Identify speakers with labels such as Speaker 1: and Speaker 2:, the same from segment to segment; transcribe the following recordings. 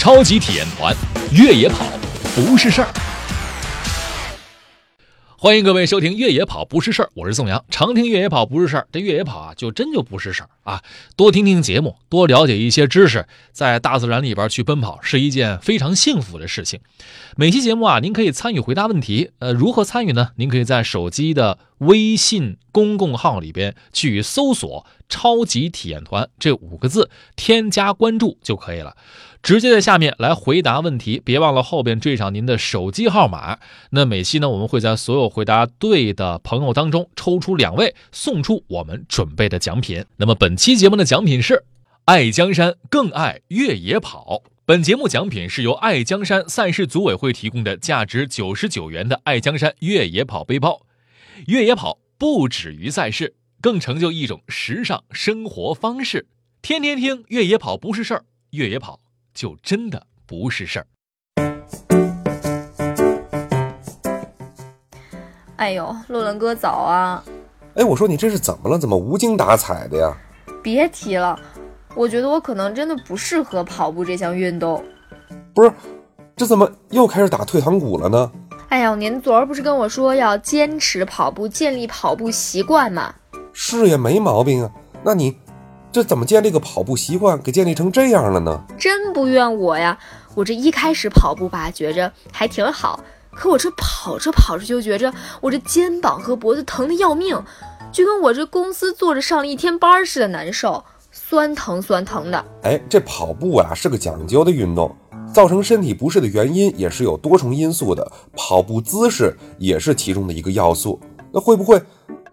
Speaker 1: 超级体验团，越野跑不是事儿。欢迎各位收听《越野跑不是事儿》，我是宋阳。常听越野跑不是事儿，这越野跑啊，就真就不是事儿啊。多听听节目，多了解一些知识，在大自然里边去奔跑，是一件非常幸福的事情。每期节目啊，您可以参与回答问题。呃，如何参与呢？您可以在手机的微信公共号里边去搜索“超级体验团”这五个字，添加关注就可以了。直接在下面来回答问题，别忘了后边缀上您的手机号码。那每期呢，我们会在所有回答对的朋友当中抽出两位，送出我们准备的奖品。那么本期节目的奖品是爱江山更爱越野跑。本节目奖品是由爱江山赛事组委会提供的价值九十九元的爱江山越野跑背包。越野跑不止于赛事，更成就一种时尚生活方式。天天听越野跑不是事儿，越野跑。就真的不是事儿。
Speaker 2: 哎呦，洛伦哥早啊！
Speaker 3: 哎，我说你这是怎么了？怎么无精打采的呀？
Speaker 2: 别提了，我觉得我可能真的不适合跑步这项运动。
Speaker 3: 不是，这怎么又开始打退堂鼓了呢？
Speaker 2: 哎呀，您昨儿不是跟我说要坚持跑步，建立跑步习惯吗？
Speaker 3: 是呀，没毛病啊。那你？这怎么建立个跑步习惯，给建立成这样了呢？
Speaker 2: 真不怨我呀！我这一开始跑步吧，觉着还挺好，可我这跑着跑着就觉着我这肩膀和脖子疼得要命，就跟我这公司坐着上了一天班似的难受，酸疼酸疼的。
Speaker 3: 哎，这跑步啊是个讲究的运动，造成身体不适的原因也是有多重因素的，跑步姿势也是其中的一个要素。那会不会？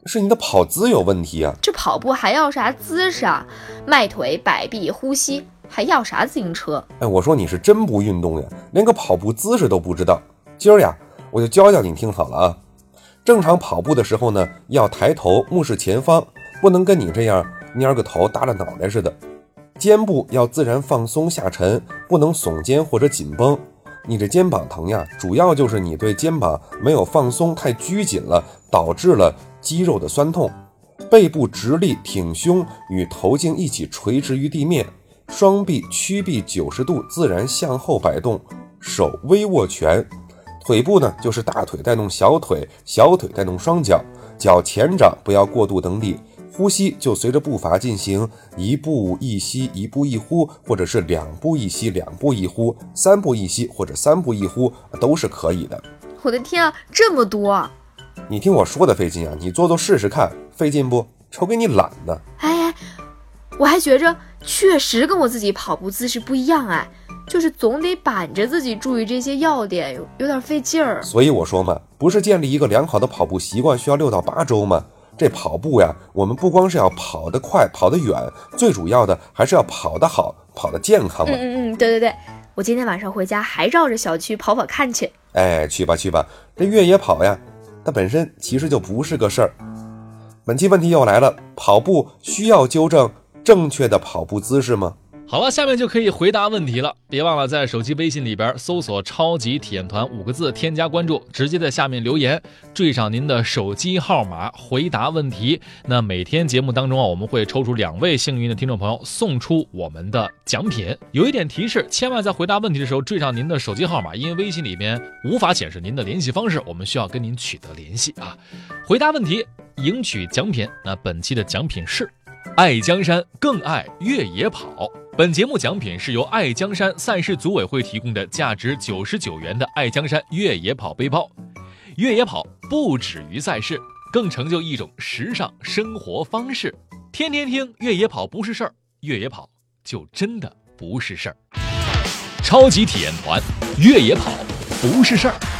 Speaker 3: 是你的跑姿有问题啊！
Speaker 2: 这跑步还要啥姿势啊？迈腿、摆臂、呼吸，还要啥自行车？
Speaker 3: 哎，我说你是真不运动呀，连个跑步姿势都不知道。今儿呀，我就教教你，听好了啊。正常跑步的时候呢，要抬头目视前方，不能跟你这样蔫个头耷拉脑袋似的。肩部要自然放松下沉，不能耸肩或者紧绷。你这肩膀疼呀，主要就是你对肩膀没有放松，太拘紧了，导致了。肌肉的酸痛，背部直立挺胸，与头颈一起垂直于地面，双臂屈臂九十度，自然向后摆动，手微握拳，腿部呢就是大腿带动小腿，小腿带动双脚，脚前掌不要过度蹬地，呼吸就随着步伐进行，一步一吸，一步一呼，或者是两步一吸，两步一呼，三步一吸或者三步一呼都是可以的。
Speaker 2: 我的天啊，这么多！
Speaker 3: 你听我说的费劲啊，你做做试试看，费劲不？瞅给你懒的。
Speaker 2: 哎，我还觉着确实跟我自己跑步姿势不一样哎，就是总得板着自己注意这些要点，有有点费劲儿。
Speaker 3: 所以我说嘛，不是建立一个良好的跑步习惯需要六到八周吗？这跑步呀，我们不光是要跑得快、跑得远，最主要的还是要跑得好、跑得健康嘛。
Speaker 2: 嗯嗯嗯，对对对，我今天晚上回家还绕着小区跑跑看去。
Speaker 3: 哎，去吧去吧，这越野跑呀。它本身其实就不是个事儿。本期问题又来了：跑步需要纠正正确的跑步姿势吗？
Speaker 1: 好了，下面就可以回答问题了。别忘了在手机微信里边搜索“超级体验团”五个字，添加关注，直接在下面留言，缀上您的手机号码，回答问题。那每天节目当中啊，我们会抽出两位幸运的听众朋友，送出我们的奖品。有一点提示，千万在回答问题的时候缀上您的手机号码，因为微信里边无法显示您的联系方式，我们需要跟您取得联系啊。回答问题，赢取奖品。那本期的奖品是。爱江山更爱越野跑。本节目奖品是由爱江山赛事组委会提供的价值九十九元的爱江山越野跑背包。越野跑不止于赛事，更成就一种时尚生活方式。天天听越野跑不是事儿，越野跑就真的不是事儿。超级体验团，越野跑不是事儿。